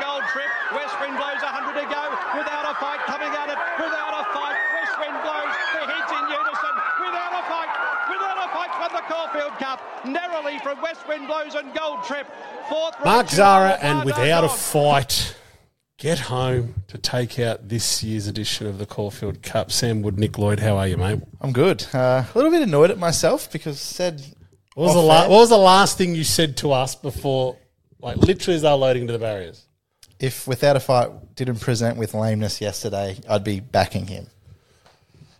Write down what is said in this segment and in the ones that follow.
Gold Trip. West Wind blows 100 to go without a fight coming at it. Without a fight. West Wind blows. The heads in unison. Without a fight. Without a fight won the Caulfield Cup. Narrowly from West Wind blows and Gold Trip. Fourth. Mark Zahra, and without a fight, get home to take out this year's edition of the Caulfield Cup. Sam Wood, Nick Lloyd, how are you, mate? I'm good. Uh, a little bit annoyed at myself because said What was, the la- what was the last thing you said to us before, like literally as they're loading to the barriers? if without a fight didn't present with lameness yesterday, I'd be backing him.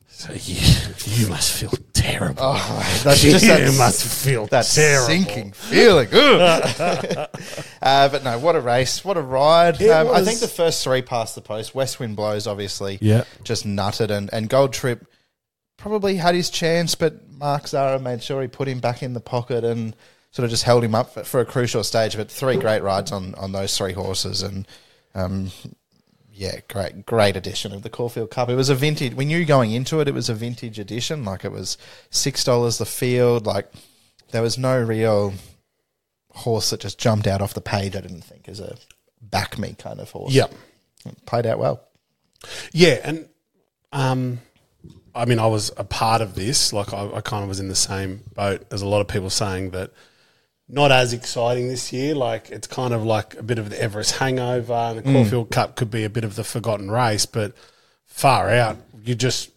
So you, you must feel terrible. Oh, that's you just that, must feel that terrible. sinking feeling. Uh, but no, what a race! What a ride! It Um, I think the first three past the post. West Wind blows, obviously. Yeah. just nutted, and and Gold Trip probably had his chance, but Mark Zahra made sure he put him back in the pocket and sort of just held him up for, for a crucial stage. But three great rides on on those three horses, and um, yeah, great great edition of the Caulfield Cup. It was a vintage. We knew going into it, it was a vintage edition. Like it was six dollars the field. Like there was no real horse that just jumped out off the page. I didn't think as a back me kind of horse. Yeah. It played out well. Yeah, and um, I mean, I was a part of this. Like, I, I kind of was in the same boat as a lot of people saying that not as exciting this year. Like, it's kind of like a bit of the Everest hangover, and the Caulfield Cup could be a bit of the forgotten race. But far out, you just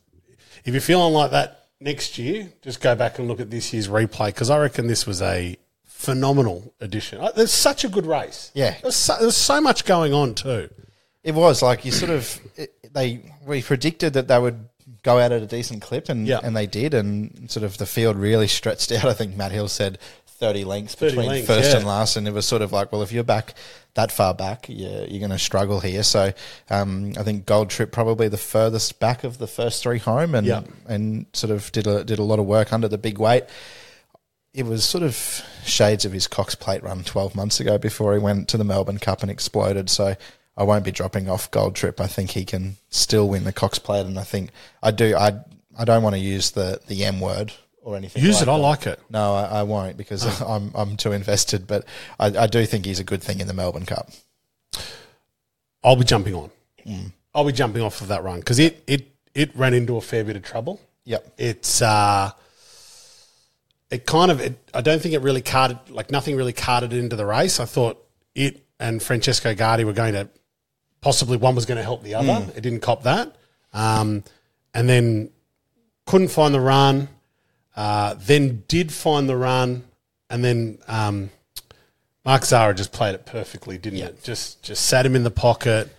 if you're feeling like that next year, just go back and look at this year's replay because I reckon this was a phenomenal edition. Uh, There's such a good race. Yeah. there's so, there's so much going on too. It was like you sort of it, they we predicted that they would go out at a decent clip, and Yeah. and they did, and sort of the field really stretched out. I think Matt Hill said thirty lengths 30 between lengths, first yeah. and last, and it was sort of like, well, if you're back that far back, you're, you're going to struggle here. So um, I think Gold Trip probably the furthest back of the first three home, and Yeah. and sort of did a did a lot of work under the big weight. It was sort of shades of his Cox Plate run 12 months ago before he went to the Melbourne Cup and exploded. So I won't be dropping off Gold Trip. I think he can still win the Cox Plate, and I think I do. I I don't want to use the the M word or anything. Use like it. I like it. No, I, I won't because I'm I'm too invested. But I, I do think he's a good thing in the Melbourne Cup. I'll be jumping on. Mm. I'll be jumping off of that run because it, it it ran into a fair bit of trouble. Yep. It's uh, it kind of it, I don't think it really carted like nothing really carted into the race. I thought it and Francesco Guardi were going to possibly one was going to help the other. Mm. It didn't cop that, um, and then couldn't find the run. Uh, then did find the run, and then um, Mark Zahra just played it perfectly, didn't it? Just just sat him in the pocket.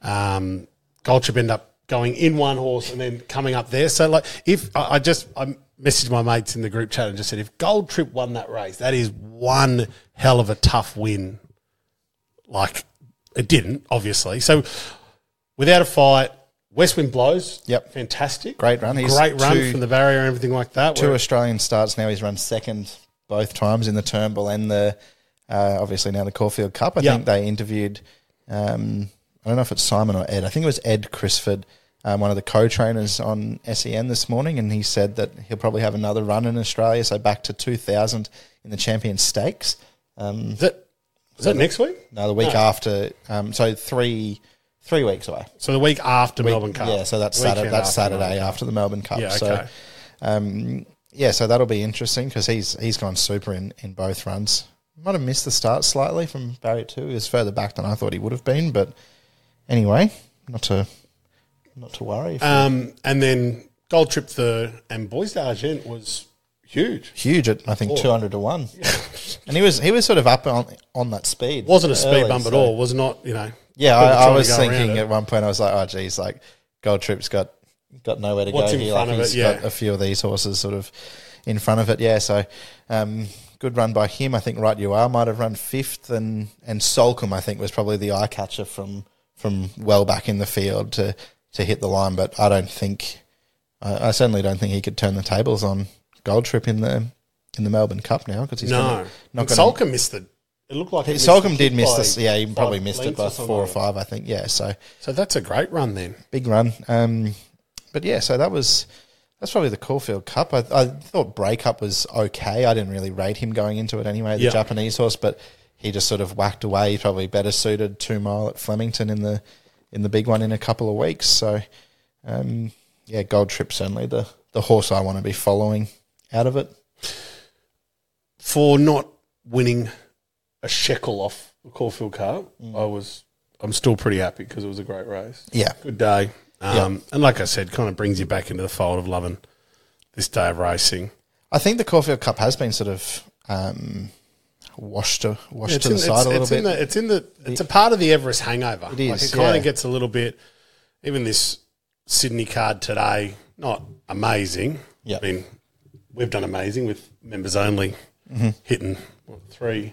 Um, Gold Trip ended up going in one horse and then coming up there. So like, if I, I just I messaged my mates in the group chat and just said, if Gold Trip won that race, that is one hell of a tough win. Like it didn't, obviously. So without a fight, West Wind blows. Yep. fantastic, Great run. He's great run two- from the barrier and everything like that. Two Where- Australian starts now. He's run second both times in the Turnbull and the uh, obviously now the Caulfield Cup. I Yeah. think they interviewed. Um, I don't know if it's Simon or Ed. I think it was Ed Crisford, um, one of the co-trainers on SEN this morning, and he said that he'll probably have another run in Australia, so back to two thousand in the Champion Stakes. Um, is that is that next week? no, the week No. after. Um, so three three weeks away. So the week after Melbourne Cup. Yeah, so that's Weekend Saturday. That's after Melbourne Saturday after the Melbourne Cup. Yeah, So, okay. um, yeah, so that'll be interesting because he's he's gone super in, in both runs. Might have missed the start slightly from barrier two. He was further back than I thought he would have been, but anyway, not to not to worry. Um, and then Gold Trip third and Bois d'Argent was huge. Huge at I think two hundred to one, and he was he was sort of up on on that speed. Wasn't a speed early, bump at so- all. Was not, you know. Yeah, people I, I trying to was go around thinking it. at one point, I was like, oh, geez, like Gold Trip's got got nowhere to What's go in here. front like of he's it, yeah. got a few of these horses sort of in front of it. Yeah, so um, good run by him. I think Right You Are might have run fifth, and and Soulcombe I think was probably the eye catcher from from well back in the field to to hit the line. But I don't think, I, I certainly don't think he could turn the tables on Gold Trip in the in the Melbourne Cup now because he's No. gonna, Not not going. Soulcombe missed the. It looked like he Soulcombe did miss this. Yeah, he probably missed it by something four or five. I think. Yeah, so. So that's a great run then. big run. Um, but yeah, so that was that's probably the Caulfield Cup. I, I thought Breakup was okay. I didn't really rate him going into it anyway, the Yeah. Japanese horse, but he just sort of whacked away. He's probably better suited two mile at Flemington in the in the big one in a couple of weeks. So, um, yeah, Gold Trip certainly the the horse I want to be following out of it. For not winning a shekel off the Caulfield Cup, I was I'm still pretty happy because it was a great race. Yeah. good day. Um, And like I said, kind of brings you back into the fold of loving this day of racing. I think the Caulfield Cup has been sort of um, washed to, washed It's to in, the side it's, a little it's bit. in the it's in the it's a part of the Everest hangover. It is, Like it kind yeah. of gets a little bit. Even this Sydney card today, not amazing. Yeah. I mean, we've done amazing with members only Mm-hmm. hitting what, three,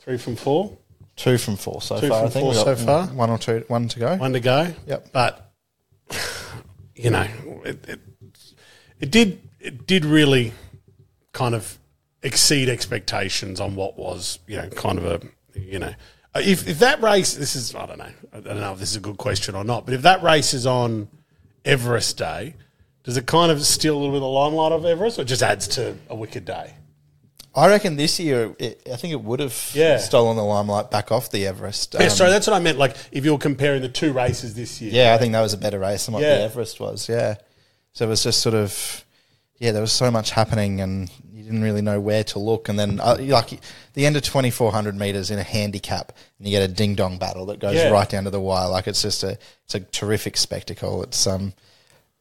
three from four, two from four so Two far. from I think four we so far. One or two, one to go. one to go. Yep. But you know, it, it, it did it did really kind of exceed expectations on what was you know kind of a you know if if that race this is I don't know I don't know if this is a good question or not but if that race is on Everest Day does it kind of steal a little bit of the limelight of Everest or just adds to a wicked day I reckon this year, it, I think it would have Yeah. stolen the limelight back off the Everest. yeah Um, sorry that's what I meant like if you're comparing the two races this year Yeah, I think that was a better race than what Yeah. the Everest was. Yeah. So it was just sort of, yeah, there was so much happening and you didn't really know where to look. And then, uh, like, the end of 2,400 meters in a handicap and you get a ding dong battle that goes Yeah. right down to the wire. Like, it's just a, it's a terrific spectacle. It's, um,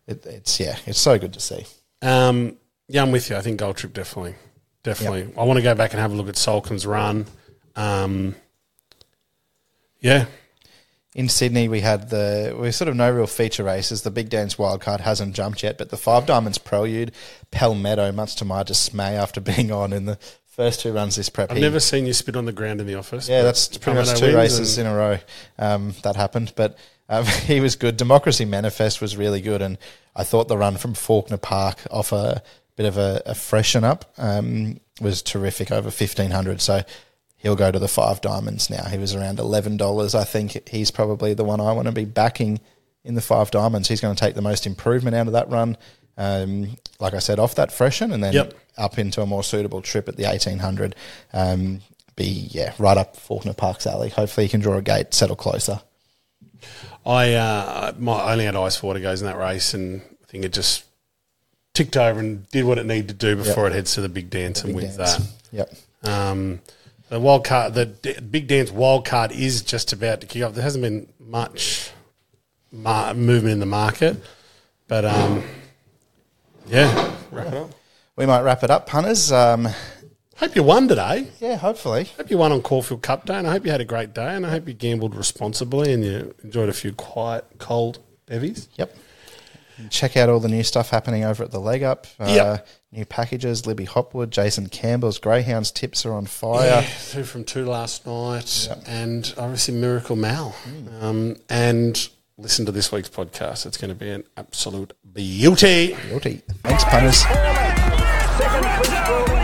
it, it's, yeah, it's so good to see. Um, yeah, I'm with you. I think Gold Trip definitely, definitely. I want to go back and have a look at Soulcombe's run. Um, yeah, In Sydney, we had the we sort of no real feature races. The Big Dance Wildcard hasn't jumped yet, but the Five Diamonds Prelude, Palmetto, much to my dismay, after being on in the first two runs this prep. I've never seen you spit on the ground in the office. Yeah, that's pretty much two races in a row um, that happened. But um, he was good. Democracy Manifest was really good, and I thought the run from Fawkner Park off a bit of a, a freshen up um, was terrific over fifteen hundred. So he'll go to the five diamonds now. He was around eleven dollars. I think he's probably the one I want to be backing in the five diamonds. He's going to take the most improvement out of that run. Um, like I said, off that freshen and then Yep. up into a more suitable trip at the eighteen hundred. Um, be yeah, right up Fawkner Park's alley. Hopefully, he can draw a gate, settle closer. I uh, my, only had ice for water goes in that race, and I think it just ticked over and did what it needed to do before it heads to the big dance. and Big with. Yep. that, um, the wild card, the d- big dance wild card is just about to kick off. There hasn't been much mar- movement in the market, but um, yeah, wrap it up. We might wrap it up, punters. Um, Hope you won today. yeah, hopefully. Hope you won on Caulfield Cup Day, and I hope you had a great day, and I hope you gambled responsibly and you enjoyed a few quiet, cold bevies. Yep. Check out all the new stuff happening over at the Leg Up. Uh, Yep. New packages. Libby Hopwood, Jason Campbell's Greyhounds tips are on Yeah, fire. two from two last night, and obviously Miracle Mal. Um, and listen to this week's podcast; it's going to be an absolute beauty. Guilty. Thanks, punters. Second, Chris Brown.